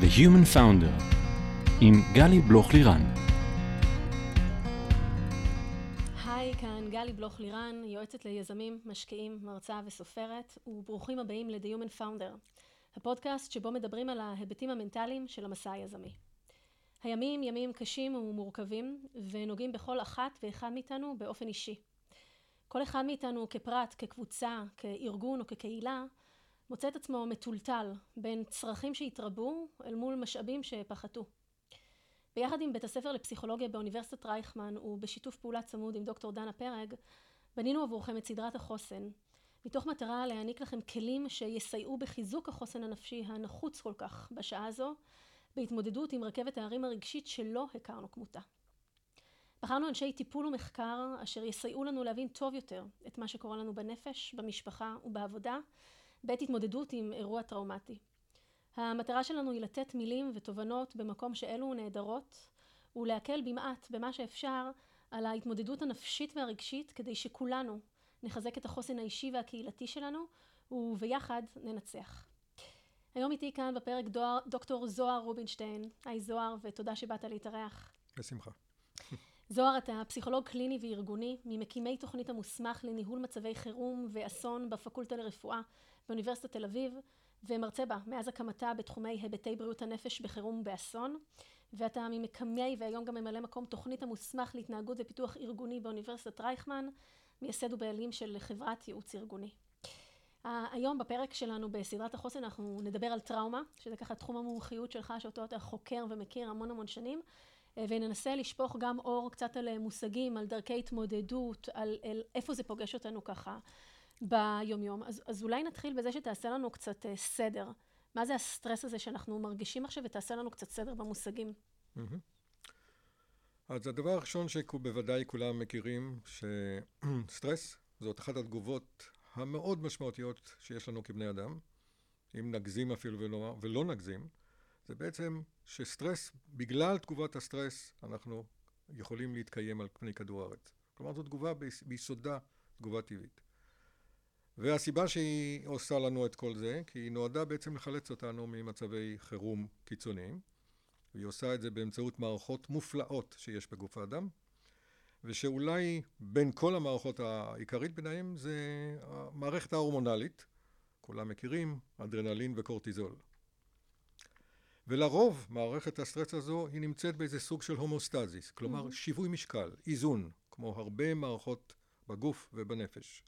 The Human Founder עם גלי בלוך-לירן. היי, כאן גלי בלוך-לירן, יועצת ליזמים, משקיעים, מרצה וסופרת, וברוכים הבאים ל-The Human Founder, הפודקאסט שבו מדברים על ההיבטים המנטליים של המסע היזמי. הימים ימים קשים ומורכבים, ונוגעים בכל אחת ואחד מאיתנו באופן אישי. כל אחד מאיתנו כפרט, כקבוצה, כארגון או כקהילה, מוצא את עצמו מטולטל בין צרכים שהתרבו אל מול משאבים שפחתו. ביחד עם בית הספר לפסיכולוגיה באוניברסיטת רייכמן ובשיתוף פעולה צמוד עם דוקטור דנה פרג, בנינו עבורכם את סדרת החוסן, מתוך מטרה להעניק לכם כלים שיסייעו בחיזוק החוסן הנפשי הנחוץ כל כך בשעה הזו, בהתמודדות עם רכבת ההרים הרגשית שלא הכרנו כמותה. בחרנו אנשי טיפול ומחקר אשר יסייעו לנו להבין טוב יותר את מה שקורה לנו בנפש, במשפחה ובעבודה, בעת התמודדות עם אירוע טראומטי. המטרה שלנו היא לתת מילים ותובנות במקום שאלו נהדרות, ולהקל במעט במה שאפשר על ההתמודדות הנפשית והרגשית כדי שכולנו נחזק את החוסן האישי והקהילתי שלנו וביחד ננצח. היום איתי כאן בפרק דואר, דוקטור זוהר רובינשטיין. היי זוהר ותודה שבאת להתארח. בשמחה. זוהר אתה פסיכולוג קליני וארגוני ממקימי תוכנית המוסמך לניהול מצבי חירום ואסון בפקולטה לרפואה באוניברסיטת תל אביב ומרצה בה מאז הקמתה בתחומי היבטי בריאות הנפש בחירום ובאסון ואתה ממקמי והיום גם ממלא מקום תוכנית המוסמך להתנהגות ופיתוח ארגוני באוניברסיטת רייכמן מייסד ובעלים של חברת ייעוץ ארגוני. היום בפרק שלנו בסדרת החוסן אנחנו נדבר על טראומה שזה ככה תחום המומחיות שלך שאותו אתה חוקר ומכיר המון המון שנים. וננסה לשפוך גם אור קצת על מושגים, על דרכי התמודדות, על, על איפה זה פוגש אותנו ככה ביומיום. אז, אז אולי נתחיל בזה שתעשה לנו קצת סדר. מה זה הסטרס הזה שאנחנו מרגישים עכשיו ותעשה לנו קצת סדר במושגים. אז הדבר הראשון שבוודאי כולם מכירים, שסטרס זאת אחת התגובות המאוד משמעותיות שיש לנו כבני אדם, אם נגזים אפילו ולא, ולא נגזים, זה בעצם שסטרס, בגלל תגובת הסטרס, אנחנו יכולים להתקיים על פני כדור הארץ. כלומר, זו תגובה ביסודה תגובה טבעית. והסיבה שהיא עושה לנו את כל זה, כי היא נועדה בעצם לחלץ אותנו ממצבי חירום קיצוניים, והיא עושה את זה באמצעות מערכות מופלאות שיש בגוף האדם, ושאולי בין כל המערכות העיקרית ביניהם זה המערכת ההורמונלית, כולם מכירים, אדרנלין וקורטיזול. ולרוב מערכת הסטרס הזו היא נמצאת באיזה סוג של הומוסטזיס, כלומר mm-hmm. שיווי משקל, איזון, כמו הרבה מערכות בגוף ובנפש.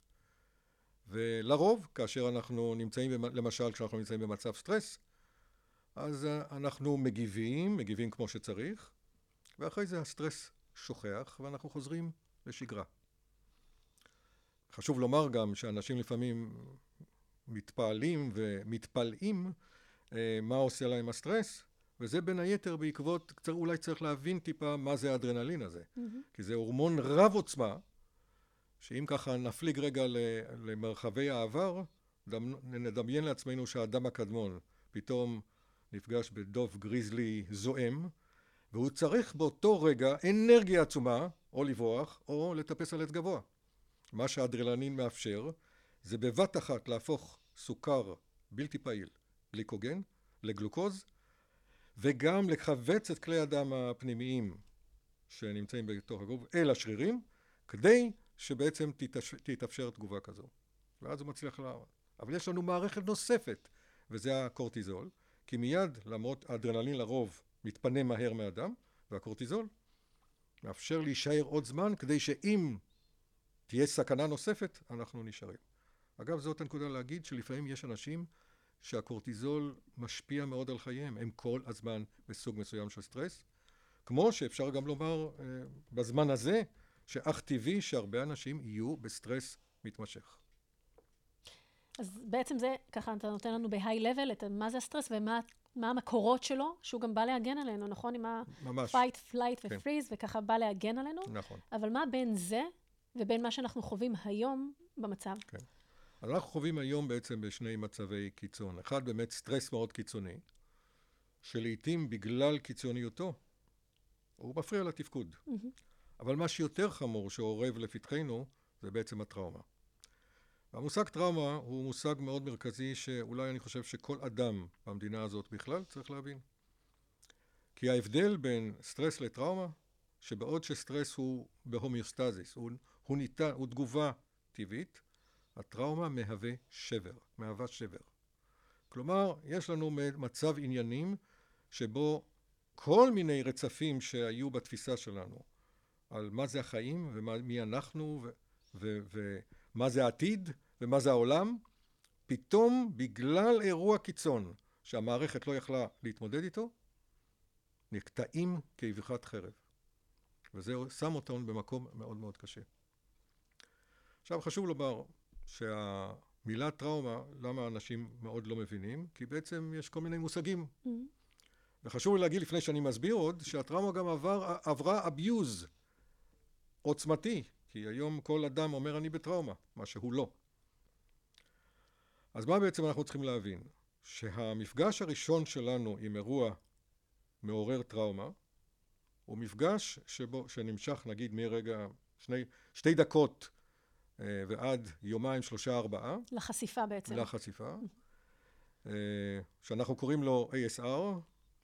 ולרוב, כאשר אנחנו נמצאים, למשל כשאנחנו נמצאים במצב סטרס, אז אנחנו מגיבים, מגיבים כמו שצריך, ואחרי זה הסטרס שוכך ואנחנו חוזרים לשגרה. חשוב לומר גם שאנשים לפעמים מתפעלים ומתפלאים מה עושה להם הסטרס, וזה בין היתר בעקבות, אולי צריך להבין טיפה מה זה האדרנלין הזה. Mm-hmm. כי זה הורמון רב עוצמה, שאם ככה נפליג רגע למרחבי העבר, נדמיין לעצמנו שהאדם הקדמון פתאום נפגש בדוב גריזלי זועם, והוא צריך באותו רגע אנרגיה עצומה, או לברוח, או לטפס על עץ גבוה. מה שהאדרנלין מאפשר, זה בבת אחת להפוך סוכר בלתי פעיל גליקוגן, לגלוקוז, וגם לכווץ את כלי הדם הפנימיים שנמצאים בתוך הגוף אל השרירים, כדי שבעצם תתאפשר תגובה כזו. ואז הוא מצליח לעמוד. אבל יש לנו מערכת נוספת, וזה הקורטיזול, כי מיד, למרות האדרנלין לרוב מתפנה מהר מהדם, והקורטיזול מאפשר להישאר עוד זמן, כדי שאם תהיה סכנה נוספת, אנחנו נשארים. אגב, זאת הנקודה להגיד שלפעמים יש אנשים שהקורטיזול משפיע מאוד על חייהם, הם כל הזמן בסוג מסוים של סטרס, כמו שאפשר גם לומר אה, בזמן הזה, שאך טבעי שהרבה אנשים יהיו בסטרס מתמשך. אז בעצם זה, ככה אתה נותן לנו level את מה זה הסטרס ומה מה המקורות שלו, שהוא גם בא להגן עלינו, נכון? עם ה-fight, flight כן. ו-freeze, וככה בא להגן עלינו. נכון. אבל מה בין זה ובין מה שאנחנו חווים היום במצב? כן. אז אנחנו חווים היום בעצם בשני מצבי קיצון. אחד, באמת סטרס מאוד קיצוני, שלעיתים בגלל קיצוניותו, הוא מפריע לתפקוד. Mm-hmm. אבל מה שיותר חמור שאורב לפתחנו, זה בעצם הטראומה. והמושג טראומה הוא מושג מאוד מרכזי שאולי אני חושב שכל אדם במדינה הזאת בכלל צריך להבין. כי ההבדל בין סטרס לטראומה, שבעוד שסטרס הוא בהומאוסטזיס, הוא, הוא, ניתן, הוא תגובה טבעית, הטראומה מהווה שבר, מהווה שבר. כלומר, יש לנו מצב עניינים שבו כל מיני רצפים שהיו בתפיסה שלנו על מה זה החיים ומי אנחנו ומה זה העתיד ומה זה העולם, פתאום בגלל אירוע קיצון שהמערכת לא יכלה להתמודד איתו, נקטעים כאבחת חרב. וזה שם אותנו במקום מאוד מאוד קשה. עכשיו חשוב לומר שהמילה טראומה, למה אנשים מאוד לא מבינים? כי בעצם יש כל מיני מושגים. Mm-hmm. וחשוב לי להגיד לפני שאני מסביר עוד, שהטראומה גם עבר, עברה abuse עוצמתי, כי היום כל אדם אומר אני בטראומה, מה שהוא לא. אז מה בעצם אנחנו צריכים להבין? שהמפגש הראשון שלנו עם אירוע מעורר טראומה הוא מפגש שבו, שנמשך נגיד מרגע שני, שתי דקות אה, ועד יומיים שלושה ארבעה. לחשיפה בעצם. לחשיפה. אה, שאנחנו קוראים לו ASR,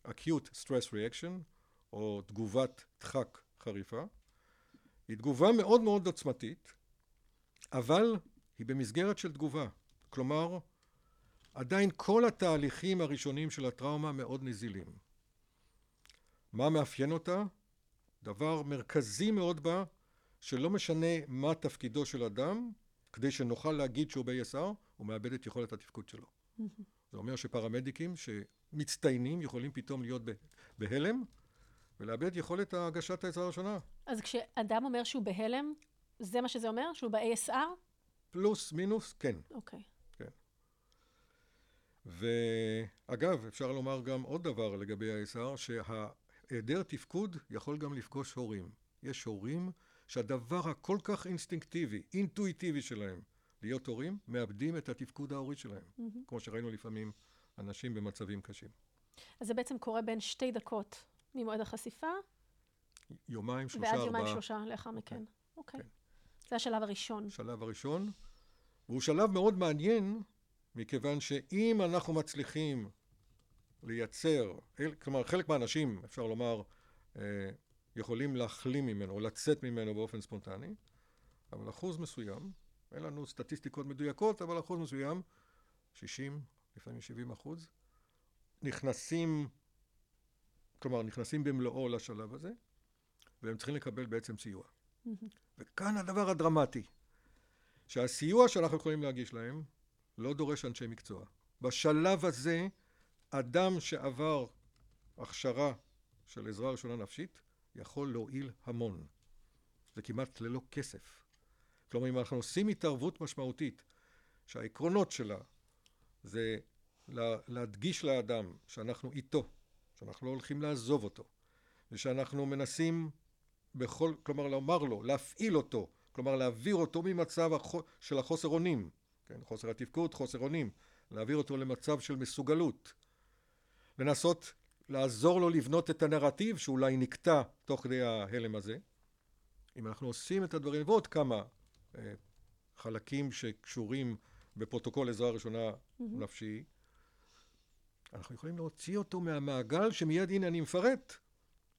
acute stress reaction, או תגובת דחק חריפה. היא תגובה מאוד מאוד עוצמתית, אבל היא במסגרת של תגובה. כלומר, עדיין כל התהליכים הראשונים של הטראומה מאוד נזילים. מה מאפיין אותה? דבר מרכזי מאוד בה, שלא משנה מה תפקידו של אדם, כדי שנוכל להגיד שהוא ב-ASR, הוא מאבד את יכולת התפקוד שלו. זה אומר שפרמדיקים שמצטיינים יכולים פתאום להיות בהלם ולאבד יכולת הגשת העזרה הראשונה. אז כשאדם אומר שהוא בהלם, זה מה שזה אומר? שהוא ב-ASR? פלוס, מינוס, כן. אוקיי. כן. ואגב, אפשר לומר גם עוד דבר לגבי ה-ASR, שהיעדר תפקוד יכול גם לפגוש הורים. יש הורים שהדבר הכל כך אינסטינקטיבי, אינטואיטיבי שלהם, להיות הורים, מאבדים את התפקוד ההורי שלהם, mm-hmm. כמו שראינו לפעמים אנשים במצבים קשים. אז זה בעצם קורה בין שתי דקות ממועד החשיפה? יומיים, שלושה, ארבעה. ועד יומיים, שלושה לאחר מכן. כן. אוקיי. Okay. Okay. כן. זה השלב הראשון. השלב הראשון, והוא שלב מאוד מעניין, מכיוון שאם אנחנו מצליחים לייצר, כלומר חלק מהאנשים, אפשר לומר, אה, יכולים להחלים ממנו או לצאת ממנו באופן ספונטני, אבל אחוז מסוים, אין לנו סטטיסטיקות מדויקות, אבל אחוז מסוים, 60, לפעמים 70 אחוז, נכנסים, כלומר נכנסים במלואו לשלב הזה, והם צריכים לקבל בעצם סיוע. וכאן הדבר הדרמטי, שהסיוע שאנחנו יכולים להגיש להם לא דורש אנשי מקצוע. בשלב הזה, אדם שעבר הכשרה של עזרה ראשונה נפשית, יכול להועיל המון. זה כמעט ללא כסף. כלומר, אם אנחנו עושים התערבות משמעותית, שהעקרונות שלה זה להדגיש לאדם שאנחנו איתו, שאנחנו לא הולכים לעזוב אותו, ושאנחנו מנסים בכל, כלומר לומר לו, להפעיל אותו, כלומר להעביר אותו ממצב של החוסר אונים, כן, חוסר התפקוד, חוסר אונים, להעביר אותו למצב של מסוגלות, לנסות לעזור לו לבנות את הנרטיב שאולי נקטע תוך כדי ההלם הזה. אם אנחנו עושים את הדברים, ועוד כמה אה, חלקים שקשורים בפרוטוקול עזרה ראשונה mm-hmm. נפשי, אנחנו יכולים להוציא אותו מהמעגל שמיד, הנה אני מפרט,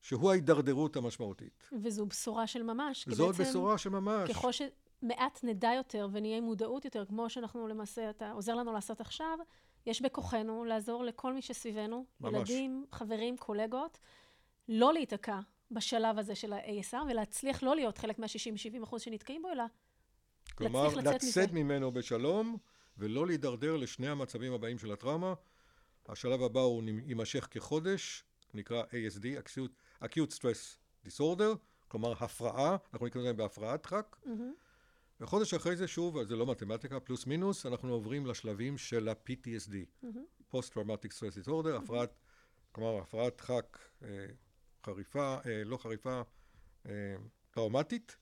שהוא ההידרדרות המשמעותית. וזו בשורה של ממש. זאת בשורה של ממש. ככל שמעט נדע יותר ונהיה מודעות יותר, כמו שאנחנו למעשה, אתה עוזר לנו לעשות עכשיו, יש בכוחנו לעזור לכל מי שסביבנו, ממש. ילדים, חברים, קולגות, לא להיתקע בשלב הזה של ה-ASR, ולהצליח לא להיות חלק מה-60-70 אחוז שנתקעים בו, אלא כלומר, להצליח לצאת מזה. כלומר, לצאת ממנו בשלום, ולא להידרדר לשני המצבים הבאים של הטראומה. השלב הבא הוא יימשך כחודש, נקרא ASD, Acute, Acute Stress Disorder, כלומר הפרעה, אנחנו נקרא לזה בהפרעת דחק. Mm-hmm. וחודש אחרי זה שוב, זה לא מתמטיקה, פלוס מינוס, אנחנו עוברים לשלבים של ה-PTSD, Post Traumatic Stress Disorder, הפרעת, כלומר הפרעת דחק אה, חריפה, אה, לא חריפה, אה, טראומטית,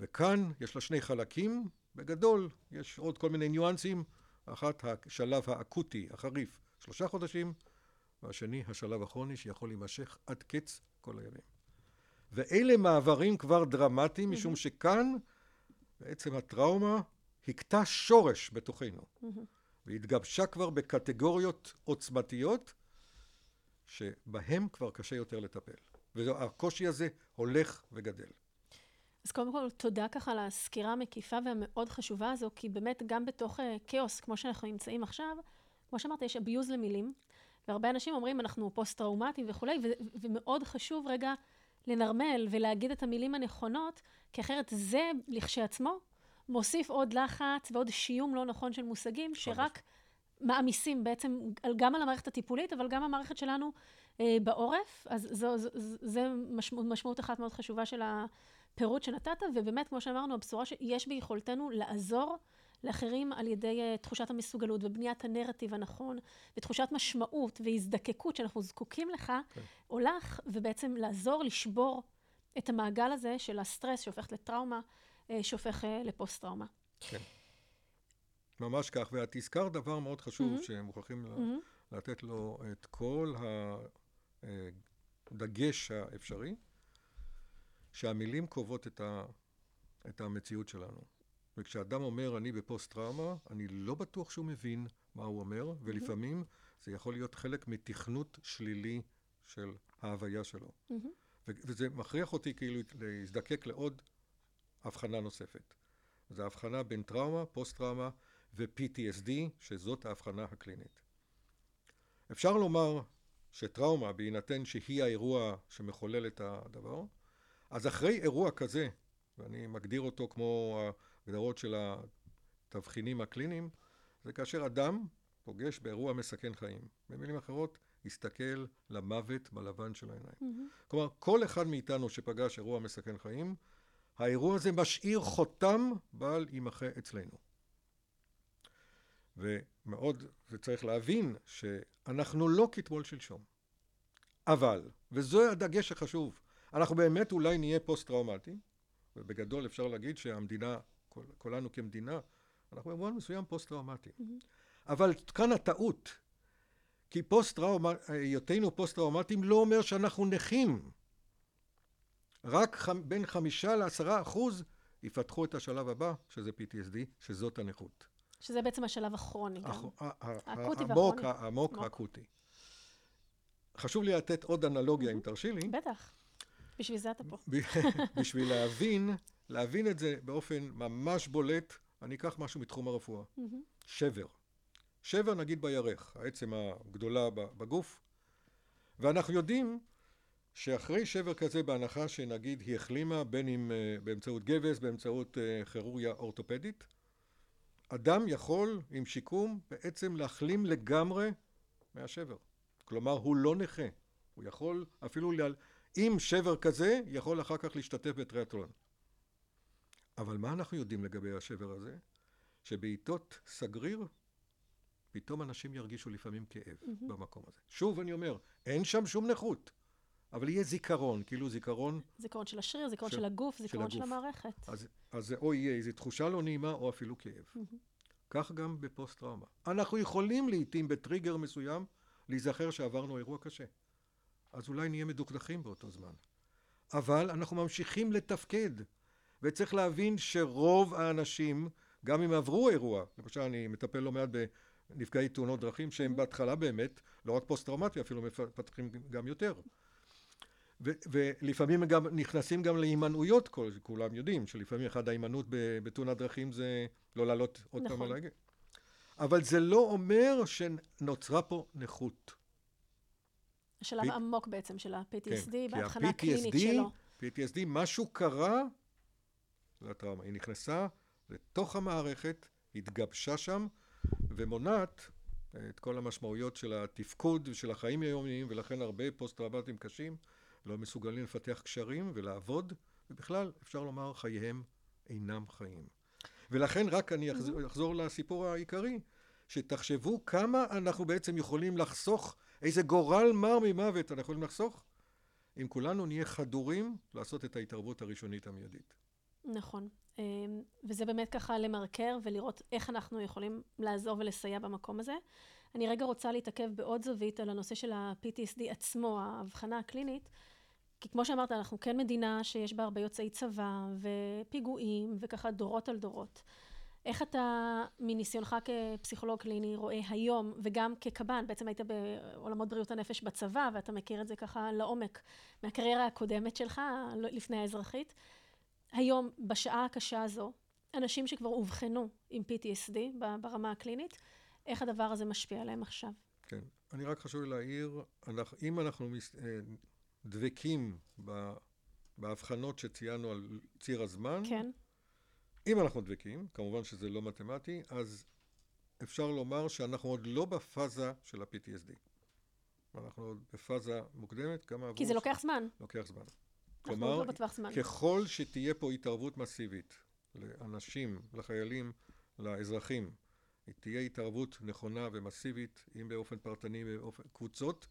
וכאן יש לה שני חלקים, בגדול יש עוד כל מיני ניואנסים, אחת השלב האקוטי, החריף, שלושה חודשים, והשני השלב הכרוני שיכול להימשך עד קץ כל הימים. ואלה מעברים כבר דרמטיים, משום שכאן בעצם הטראומה הכתה שורש בתוכנו, והתגבשה כבר בקטגוריות עוצמתיות, שבהם כבר קשה יותר לטפל. והקושי הזה הולך וגדל. אז קודם כל, תודה ככה על הסקירה המקיפה והמאוד חשובה הזו, כי באמת גם בתוך uh, כאוס, כמו שאנחנו נמצאים עכשיו, כמו שאמרת, יש abuse למילים, והרבה אנשים אומרים, אנחנו פוסט-טראומטיים וכולי, ו- ומאוד חשוב רגע לנרמל ולהגיד את המילים הנכונות, כי אחרת זה לכשעצמו מוסיף עוד לחץ ועוד שיום לא נכון של מושגים, שרק מעמיסים בעצם גם על המערכת הטיפולית, אבל גם המערכת שלנו אה, בעורף. אז זו, זו, זו משמעות, משמעות אחת מאוד חשובה של הפירוט שנתת, ובאמת, כמו שאמרנו, הבשורה שיש ביכולתנו לעזור לאחרים על ידי uh, תחושת המסוגלות ובניית הנרטיב הנכון, ותחושת משמעות והזדקקות שאנחנו זקוקים לך, כן. הולך ובעצם לעזור לשבור את המעגל הזה של הסטרס שהופך לטראומה, uh, שהופך uh, לפוסט-טראומה. כן. ממש כך, ואת הזכרת דבר מאוד חשוב mm-hmm. שמוכרחים mm-hmm. לתת לו את כל הדגש האפשרי, שהמילים קובעות את, ה, את המציאות שלנו. וכשאדם אומר אני בפוסט-טראומה, אני לא בטוח שהוא מבין מה הוא אומר, ולפעמים זה יכול להיות חלק מתכנות שלילי של ההוויה שלו. וזה מכריח אותי כאילו להזדקק לעוד הבחנה נוספת. זו הבחנה בין טראומה, פוסט-טראומה ו-PTSD, שזאת ההבחנה הקלינית. אפשר לומר שטראומה, בהינתן שהיא האירוע שמחולל את הדבר, אז אחרי אירוע כזה, ואני מגדיר אותו כמו ההגדרות של התבחינים הקליניים, זה כאשר אדם פוגש באירוע מסכן חיים. במילים אחרות, הסתכל למוות בלבן של העיניים. Mm-hmm. כלומר, כל אחד מאיתנו שפגש אירוע מסכן חיים, האירוע הזה משאיר חותם בל יימחה אצלנו. ומאוד, וצריך להבין שאנחנו לא כתמול שלשום. אבל, וזו הדגש החשוב, אנחנו באמת אולי נהיה פוסט-טראומטיים, ובגדול אפשר להגיד שהמדינה, כל, כולנו כמדינה, אנחנו במובן מסוים פוסט-טראומטיים. Mm-hmm. אבל כאן הטעות, כי פוסט-טראומה, היותנו פוסט-טראומטיים לא אומר שאנחנו נכים. רק ח... בין חמישה לעשרה אחוז יפתחו את השלב הבא, שזה PTSD, שזאת הנכות. שזה בעצם השלב הכרוני גם. האקוטי והכרוני. העמוק, האקוטי. חשוב לי לתת עוד אנלוגיה, אם תרשי לי. בטח. בשביל זה אתה פה. בשביל להבין, להבין את זה באופן ממש בולט, אני אקח משהו מתחום הרפואה. שבר. שבר נגיד בירך, העצם הגדולה בגוף, ואנחנו יודעים שאחרי שבר כזה, בהנחה שנגיד היא החלימה, בין אם uh, באמצעות גבס, באמצעות uh, כירורגיה אורתופדית, אדם יכול עם שיקום בעצם להחלים לגמרי מהשבר. כלומר, הוא לא נכה. הוא יכול אפילו. עם שבר כזה, יכול אחר כך להשתתף בטריאטלון. אבל מה אנחנו יודעים לגבי השבר הזה? שבעיתות סגריר, פתאום אנשים ירגישו לפעמים כאב mm-hmm. במקום הזה. שוב אני אומר, אין שם שום נכות. אבל יהיה זיכרון, כאילו זיכרון... זיכרון של השריר, זיכרון של, של הגוף, זיכרון של, של המערכת. אז, אז זה או יהיה איזו תחושה לא נעימה או אפילו כאב. Mm-hmm. כך גם בפוסט-טראומה. אנחנו יכולים לעיתים בטריגר מסוים להיזכר שעברנו אירוע קשה. אז אולי נהיה מדוכדכים באותו זמן. אבל אנחנו ממשיכים לתפקד, וצריך להבין שרוב האנשים, גם אם עברו אירוע, למשל אני מטפל לא מעט בנפגעי תאונות דרכים, שהם בהתחלה באמת, לא רק פוסט-טראומטי, אפילו מפתחים גם יותר. ו- ולפעמים הם גם נכנסים גם להימנעויות, כל, כולם יודעים שלפעמים אחד ההימנעות בתאונת דרכים זה לא לעלות עוד נכון. פעם על ההגה. אבל זה לא אומר שנוצרה פה נכות. השלב. העמוק בעצם של ה-PTSD, כן, בהבחנה הקלינית שלו. PTSD, משהו קרה לטראומה. היא נכנסה לתוך המערכת, התגבשה שם, ומונעת את כל המשמעויות של התפקוד ושל החיים היומיים, ולכן הרבה פוסט-טראומטיים קשים לא מסוגלים לפתח קשרים ולעבוד, ובכלל, אפשר לומר, חייהם אינם חיים. ולכן רק אני אחזור, mm-hmm. אחזור לסיפור העיקרי, שתחשבו כמה אנחנו בעצם יכולים לחסוך, איזה גורל מר ממוות אנחנו יכולים לחסוך, אם כולנו נהיה חדורים לעשות את ההתערבות הראשונית המיידית. נכון. אמ, וזה באמת ככה למרקר ולראות איך אנחנו יכולים לעזור ולסייע במקום הזה. אני רגע רוצה להתעכב בעוד זווית על הנושא של ה-PTSD עצמו, ההבחנה הקלינית. כי כמו שאמרת, אנחנו כן מדינה שיש בה הרבה יוצאי צבא ופיגועים וככה דורות על דורות. איך אתה, מניסיונך כפסיכולוג קליני, רואה היום, וגם כקב"ן, בעצם היית בעולמות בריאות הנפש בצבא, ואתה מכיר את זה ככה לעומק מהקריירה הקודמת שלך, לפני האזרחית. היום, בשעה הקשה הזו, אנשים שכבר אובחנו עם PTSD ברמה הקלינית, איך הדבר הזה משפיע עליהם עכשיו? כן, אני רק חשוב לי להעיר, אם אנחנו אה, דבקים בהבחנות שציינו על ציר הזמן, כן. אם אנחנו דבקים, כמובן שזה לא מתמטי, אז אפשר לומר שאנחנו עוד לא בפאזה של ה-PTSD. אנחנו עוד בפאזה מוקדמת, כמה עברו... כי זה לוקח זמן. לוקח זמן. כלומר, לא. ככל שתהיה פה התערבות מסיבית לאנשים, לחיילים, לאזרחים, תהיה התערבות נכונה ומסיבית, אם באופן פרטני, באופן קבוצות,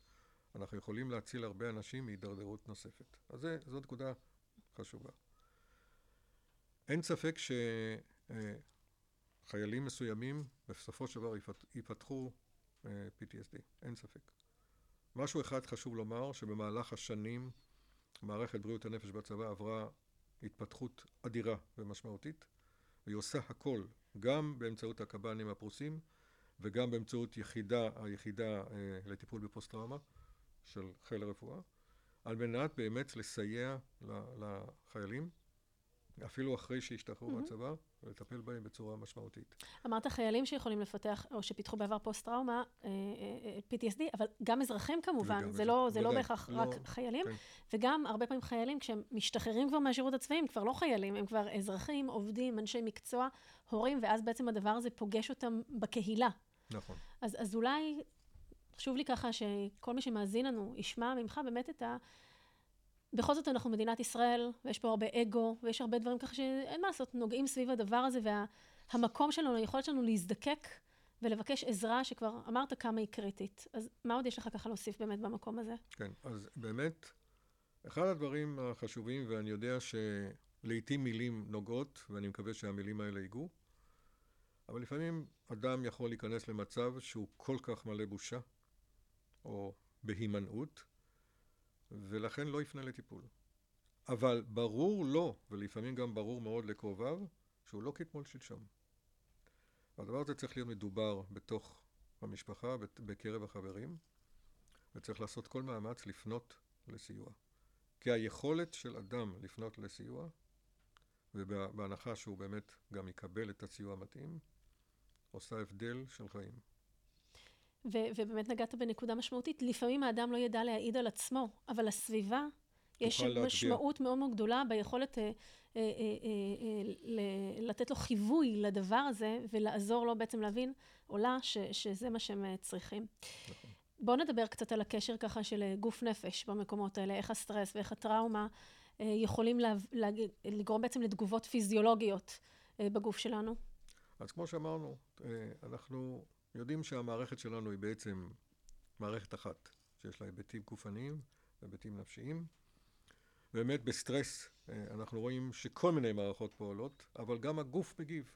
אנחנו יכולים להציל הרבה אנשים מהידרדרות נוספת. אז זה, זו נקודה חשובה. אין ספק שחיילים מסוימים בסופו של דבר יפתחו אה, PTSD, אין ספק. משהו אחד חשוב לומר, שבמהלך השנים מערכת בריאות הנפש בצבא עברה התפתחות אדירה ומשמעותית, והיא עושה הכל, גם באמצעות הקב"נים הפרוסים וגם באמצעות יחידה, היחידה אה, לטיפול בפוסט-טראומה של חיל הרפואה, על מנת באמת לסייע לחיילים אפילו אחרי שהשתחררו. מהצבא, ולטפל בהם בצורה משמעותית. אמרת חיילים שיכולים לפתח, או שפיתחו בעבר פוסט-טראומה, אה, אה, PTSD, אבל גם אזרחים כמובן, זה, לא, זה לא בהכרח לא, רק חיילים, כן. וגם הרבה פעמים חיילים, כשהם משתחררים כבר מהשירות הצבאי, הם כבר לא חיילים, הם כבר אזרחים, עובדים, אנשי מקצוע, הורים, ואז בעצם הדבר הזה פוגש אותם בקהילה. נכון. אז, אז אולי, חשוב לי ככה שכל מי שמאזין לנו ישמע ממך באמת את ה... בכל זאת אנחנו מדינת ישראל, ויש פה הרבה אגו, ויש הרבה דברים ככה שאין מה לעשות, נוגעים סביב הדבר הזה, והמקום וה, שלנו, היכולת שלנו להזדקק ולבקש עזרה, שכבר אמרת כמה היא קריטית. אז מה עוד יש לך ככה להוסיף באמת במקום הזה? כן, אז באמת, אחד הדברים החשובים, ואני יודע שלעיתים מילים נוגעות, ואני מקווה שהמילים האלה ייגעו, אבל לפעמים אדם יכול להיכנס למצב שהוא כל כך מלא בושה, או בהימנעות, ולכן לא יפנה לטיפול. אבל ברור לו, ולפעמים גם ברור מאוד לקרוביו, שהוא לא כתמול שלשום. והדבר הזה צריך להיות מדובר בתוך המשפחה, בקרב החברים, וצריך לעשות כל מאמץ לפנות לסיוע. כי היכולת של אדם לפנות לסיוע, ובהנחה שהוא באמת גם יקבל את הסיוע המתאים, עושה הבדל של חיים. ו- ובאמת נגעת בנקודה משמעותית, לפעמים האדם לא ידע להעיד על עצמו, אבל לסביבה יש משמעות מאוד מאוד גדולה ביכולת אה, אה, אה, אה, אה, לתת לו חיווי לדבר הזה, ולעזור לו בעצם להבין, או לה, ש- שזה מה שהם אה, צריכים. נכון. בואו נדבר קצת על הקשר ככה של אה, גוף נפש במקומות האלה, איך הסטרס ואיך הטראומה יכולים לה, לה, לגרום בעצם לתגובות פיזיולוגיות בגוף שלנו. אז כמו שאמרנו, אנחנו יודעים שהמערכת שלנו היא בעצם מערכת אחת, שיש לה היבטים גופניים והיבטים נפשיים. באמת בסטרס אה, אנחנו רואים שכל מיני מערכות פועלות, אבל גם הגוף מגיב.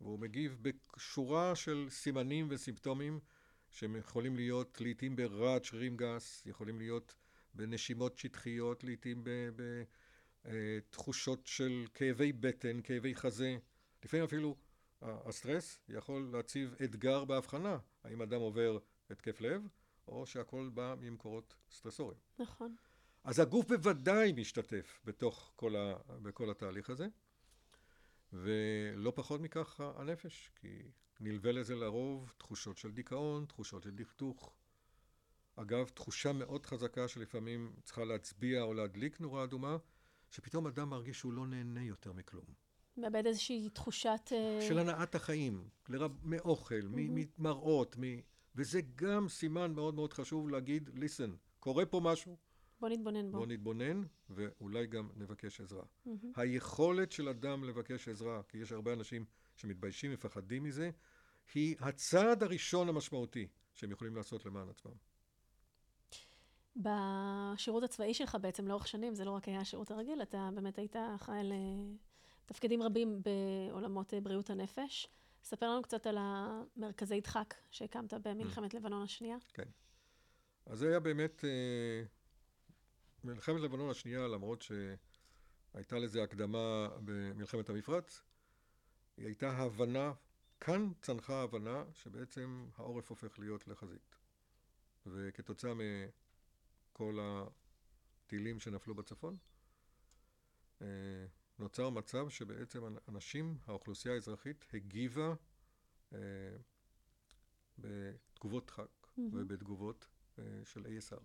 והוא מגיב בשורה של סימנים וסימפטומים שהם יכולים להיות לעיתים ברעד שרירים גס, יכולים להיות בנשימות שטחיות, לעיתים בתחושות אה, של כאבי בטן, כאבי חזה, לפעמים אפילו הסטרס יכול להציב אתגר בהבחנה, האם אדם עובר התקף לב, או שהכל בא ממקורות סטרסוריים. נכון. אז הגוף בוודאי משתתף בתוך כל, ה, בכל התהליך הזה, ולא פחות מכך הנפש, כי נלווה לזה לרוב תחושות של דיכאון, תחושות של דכדוך. אגב, תחושה מאוד חזקה שלפעמים צריכה להצביע או להדליק נורה אדומה, שפתאום אדם מרגיש שהוא לא נהנה יותר מכלום. מאבד איזושהי תחושת... אה, של הנעת החיים, לרב, מאוכל, mm-hmm. ממראות, מ... וזה גם סימן מאוד מאוד חשוב להגיד, listen, קורה פה משהו. בוא נתבונן בו. בוא נתבונן, ואולי גם נבקש עזרה. Mm-hmm. היכולת של אדם לבקש עזרה, כי יש הרבה אנשים שמתביישים, מפחדים מזה, היא הצעד הראשון המשמעותי שהם יכולים לעשות למען עצמם. בשירות הצבאי שלך בעצם לאורך שנים, זה לא רק היה השירות הרגיל, אתה באמת היית אחראי תפקידים רבים בעולמות אה, בריאות הנפש. ספר לנו קצת על המרכזי דחק שהקמת במלחמת לבנון השנייה. כן. אז זה היה באמת אה, מלחמת לבנון השנייה, למרות שהייתה לזה הקדמה במלחמת המפרץ, היא הייתה הבנה, כאן צנחה ההבנה שבעצם העורף הופך להיות לחזית. וכתוצאה מכל הטילים שנפלו בצפון, אה, נוצר מצב שבעצם אנשים, האוכלוסייה האזרחית, הגיבה אה, בתגובות דחק mm-hmm. ובתגובות אה, של ASR.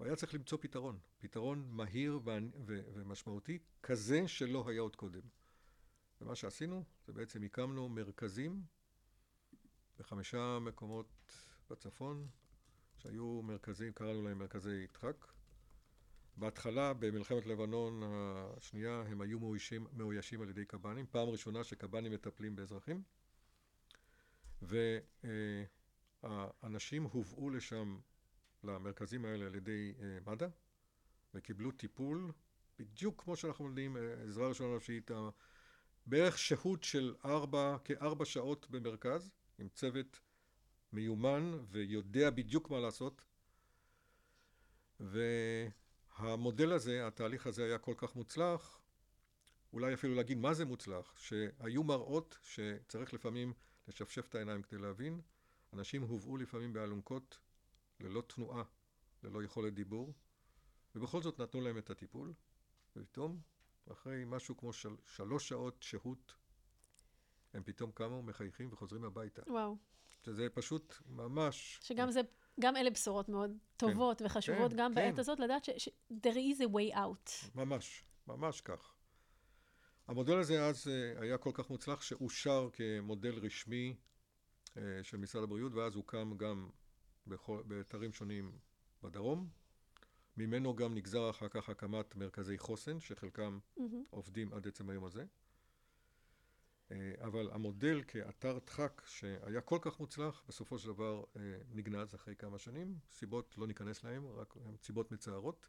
והיה צריך למצוא פתרון, פתרון מהיר ומשמעותי, כזה שלא היה עוד קודם. ומה שעשינו, זה בעצם הקמנו מרכזים בחמישה מקומות בצפון, שהיו מרכזים, קראנו להם מרכזי יצחק. בהתחלה, במלחמת לבנון השנייה, הם היו מאוישים, מאוישים על ידי קב"נים, פעם ראשונה שקב"נים מטפלים באזרחים. והאנשים הובאו לשם, למרכזים האלה, על ידי אה, מד"א, וקיבלו טיפול, בדיוק כמו שאנחנו יודעים, אה, עזרה ראשונה נפשית, בערך שהות של ארבע, כארבע שעות במרכז, עם צוות מיומן ויודע בדיוק מה לעשות. והמודל הזה, התהליך הזה היה כל כך מוצלח, אולי אפילו להגיד מה זה מוצלח, שהיו מראות שצריך לפעמים לשפשף את העיניים כדי להבין. אנשים הובאו לפעמים באלונקות ללא תנועה, ללא יכולת דיבור, ובכל זאת נתנו להם את הטיפול, ופתאום, אחרי משהו כמו של, שלוש שעות שהות, הם פתאום קמו, מחייכים וחוזרים הביתה. וואו. שזה פשוט ממש... שגם זה, גם אלה בשורות מאוד טובות כן, וחשובות, כן, גם כן. בעת הזאת, לדעת ש, ש- there is a way out. ממש, ממש כך. המודל הזה אז אה, היה כל כך מוצלח שאושר כמודל רשמי אה, של משרד הבריאות, ואז הוקם גם באתרים שונים בדרום. ממנו גם נגזר אחר כך הקמת מרכזי חוסן, שחלקם mm-hmm. עובדים עד עצם היום הזה. אה, אבל המודל כאתר דחק שהיה כל כך מוצלח, בסופו של דבר נגנז אחרי כמה שנים. סיבות לא ניכנס להן, רק סיבות מצערות.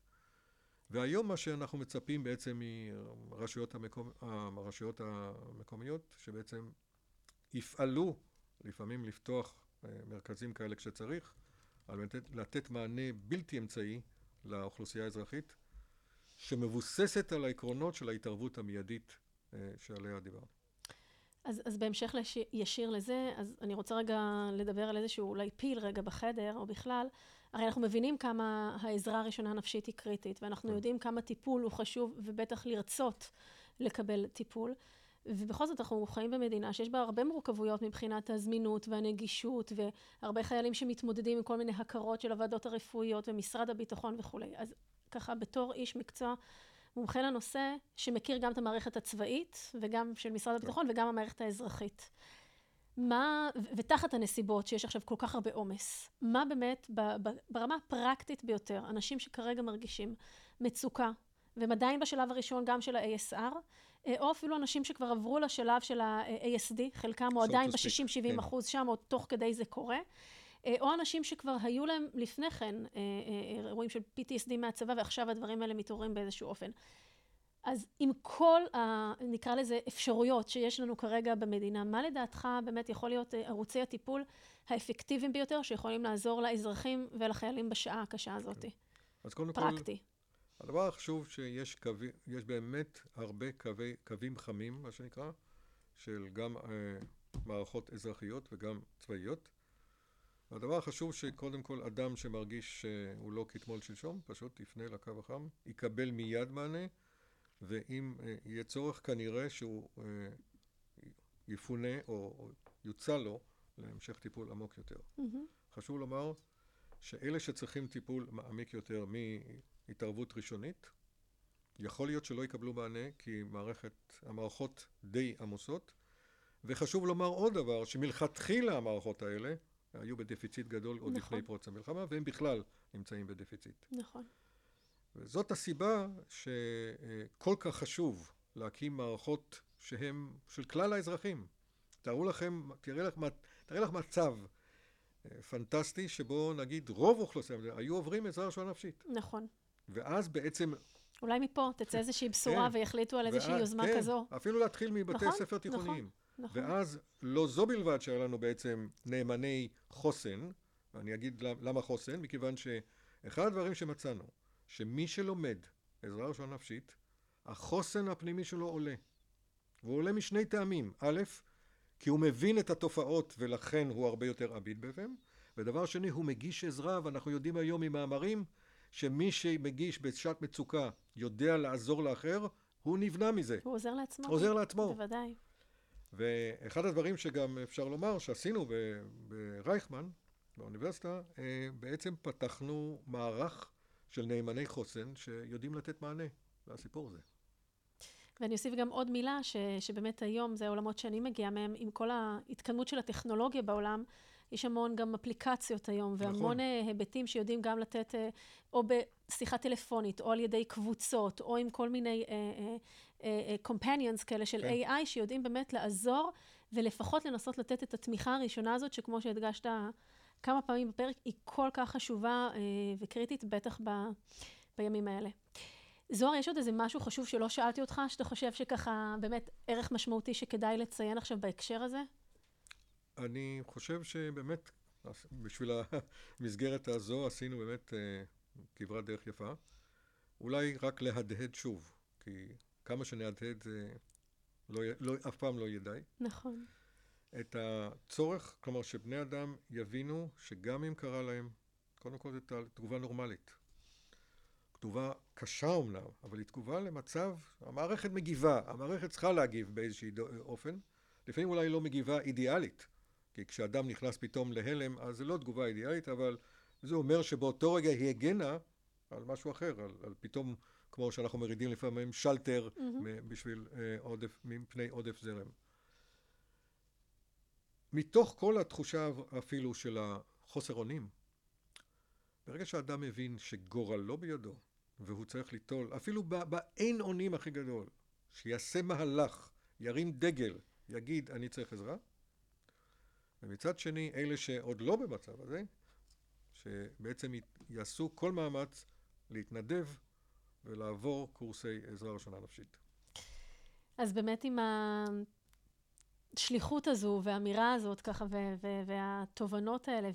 והיום מה שאנחנו מצפים בעצם מהרשויות המקומ... הרשויות המקומיות, שבעצם יפעלו לפעמים לפתוח אה, מרכזים כאלה כשצריך, על מנת לתת מענה בלתי אמצעי לאוכלוסייה האזרחית, שמבוססת על העקרונות של ההתערבות המיידית אה, שעליה דיברנו. אז, אז בהמשך לש... ישיר לזה, אז אני רוצה רגע לדבר על איזשהו אולי פיל רגע בחדר, או בכלל. הרי אנחנו מבינים כמה העזרה הראשונה הנפשית היא קריטית, ואנחנו כן. יודעים כמה טיפול הוא חשוב, ובטח לרצות לקבל טיפול. ובכל זאת אנחנו חיים במדינה שיש בה הרבה מורכבויות מבחינת הזמינות והנגישות, והרבה חיילים שמתמודדים עם כל מיני הכרות של הוועדות הרפואיות ומשרד הביטחון וכולי. אז ככה בתור איש מקצוע מומחה לנושא, שמכיר גם את המערכת הצבאית, וגם של משרד הביטחון, וגם המערכת האזרחית. מה, ותחת הנסיבות שיש עכשיו כל כך הרבה עומס, מה באמת ברמה הפרקטית ביותר, אנשים שכרגע מרגישים מצוקה, והם עדיין בשלב הראשון גם של ה-ASR, אה, או אפילו אנשים שכבר עברו לשלב של ה-ASD, חלקם או עדיין ב-60-70 כן. אחוז שם, או תוך כדי זה קורה, או אנשים שכבר היו להם לפני כן אה, אירועים של PTSD מהצבא, ועכשיו הדברים האלה מתעוררים באיזשהו אופן. אז עם כל, ה, נקרא לזה, אפשרויות שיש לנו כרגע במדינה, מה לדעתך באמת יכול להיות אה, ערוצי הטיפול האפקטיביים ביותר שיכולים לעזור לאזרחים ולחיילים בשעה הקשה הזאת? כן. אז קודם פרקטי. כל, הדבר החשוב שיש קווי, יש באמת הרבה קווי, קווים חמים, מה שנקרא, של גם אה, מערכות אזרחיות וגם צבאיות. והדבר החשוב שקודם כל אדם שמרגיש שהוא לא כתמול שלשום, פשוט יפנה לקו החם, יקבל מיד מענה. ואם אה, יהיה צורך כנראה שהוא אה, יפונה או יוצע לו להמשך טיפול עמוק יותר. Mm-hmm. חשוב לומר שאלה שצריכים טיפול מעמיק יותר מהתערבות ראשונית, יכול להיות שלא יקבלו מענה כי מערכת, המערכות די עמוסות, וחשוב לומר עוד דבר, שמלכתחילה המערכות האלה היו בדפיציט גדול עוד נכון. לפני פרוץ המלחמה, והם בכלל נמצאים בדפיציט. נכון. וזאת הסיבה שכל כך חשוב להקים מערכות שהן של כלל האזרחים. תארו לכם, תראה לך, תראה לך מצב אה, פנטסטי שבו נגיד רוב אוכלוסייה היו עוברים עזרה ראשונה נפשית. נכון. ואז בעצם... אולי מפה תצא איזושהי בשורה כן, ויחליטו על איזושהי ואז, יוזמה כן, כזו. אפילו להתחיל מבתי נכון, ספר תיכוניים. נכון, נכון. ואז לא זו בלבד שהיה לנו בעצם נאמני חוסן, ואני אגיד למה חוסן, מכיוון שאחד הדברים שמצאנו, שמי שלומד עזרה ראשונה נפשית, החוסן הפנימי שלו עולה. והוא עולה משני טעמים. א', כי הוא מבין את התופעות ולכן הוא הרבה יותר עמיד בהם, ודבר שני, הוא מגיש עזרה, ואנחנו יודעים היום ממאמרים שמי שמגיש בשעת מצוקה יודע לעזור לאחר, הוא נבנה מזה. הוא עוזר לעצמו. עוזר לעצמו. בוודאי. ואחד הדברים שגם אפשר לומר שעשינו ברייכמן, באוניברסיטה, אה, בעצם פתחנו מערך של נאמני חוסן שיודעים לתת מענה לסיפור הזה. ואני אוסיף גם עוד מילה, ש, שבאמת היום זה העולמות שאני מגיעה מהם, עם כל ההתקדמות של הטכנולוגיה בעולם, יש המון גם אפליקציות היום, נכון. והמון נכון. היבטים שיודעים גם לתת, אה, או בשיחה טלפונית, או על ידי קבוצות, או עם כל מיני uh, uh, companions כאלה של כן. AI, שיודעים באמת לעזור, ולפחות לנסות לתת את התמיכה הראשונה הזאת, שכמו שהדגשת כמה פעמים בפרק, היא כל כך חשובה uh, וקריטית, בטח ב, בימים האלה. זוהר, יש עוד איזה משהו חשוב שלא שאלתי אותך, שאתה חושב שככה באמת ערך משמעותי שכדאי לציין עכשיו בהקשר הזה? אני חושב שבאמת, בשביל המסגרת הזו עשינו באמת אה, כברת דרך יפה. אולי רק להדהד שוב, כי כמה שנהדהד זה לא, לא, אף פעם לא יהיה די. נכון. את הצורך, כלומר שבני אדם יבינו שגם אם קרה להם, קודם כל זו תגובה נורמלית. תגובה קשה אומנם, אבל היא תגובה למצב, המערכת מגיבה, המערכת צריכה להגיב באיזשהו אופן, לפעמים אולי לא מגיבה אידיאלית, כי כשאדם נכנס פתאום להלם, אז זה לא תגובה אידיאלית, אבל זה אומר שבאותו רגע היא הגנה על משהו אחר, על, על פתאום, כמו שאנחנו מרידים לפעמים, שלטר mm-hmm. בשביל uh, עודף, מפני עודף זרם. מתוך כל התחושה אפילו של החוסר אונים, ברגע שאדם מבין שגורלו בידו, והוא צריך ליטול, אפילו באין אונים הכי גדול, שיעשה מהלך, ירים דגל, יגיד אני צריך עזרה, ומצד שני, אלה שעוד לא במצב הזה, שבעצם יעשו כל מאמץ להתנדב ולעבור קורסי עזרה ראשונה נפשית. אז באמת עם השליחות הזו והאמירה הזאת ככה, והתובנות האלה,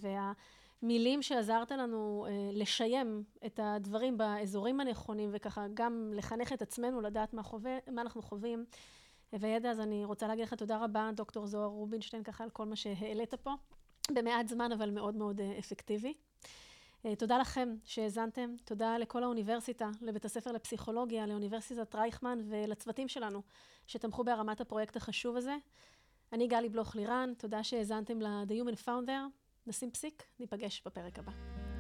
והמילים שעזרת לנו אה, לשיים את הדברים באזורים הנכונים, וככה גם לחנך את עצמנו לדעת מה, חווה, מה אנחנו חווים, וידע, אז אני רוצה להגיד לך תודה רבה, דוקטור זוהר רובינשטיין, ככה על כל מה שהעלית פה. במעט זמן, אבל מאוד מאוד אה, אפקטיבי. אה, תודה לכם שהאזנתם, תודה לכל האוניברסיטה, לבית הספר לפסיכולוגיה, לאוניברסיטת רייכמן ולצוותים שלנו שתמכו בהרמת הפרויקט החשוב הזה. אני גלי בלוך לירן, תודה שהאזנתם ל-The Human Founder. נשים פסיק, ניפגש בפרק הבא.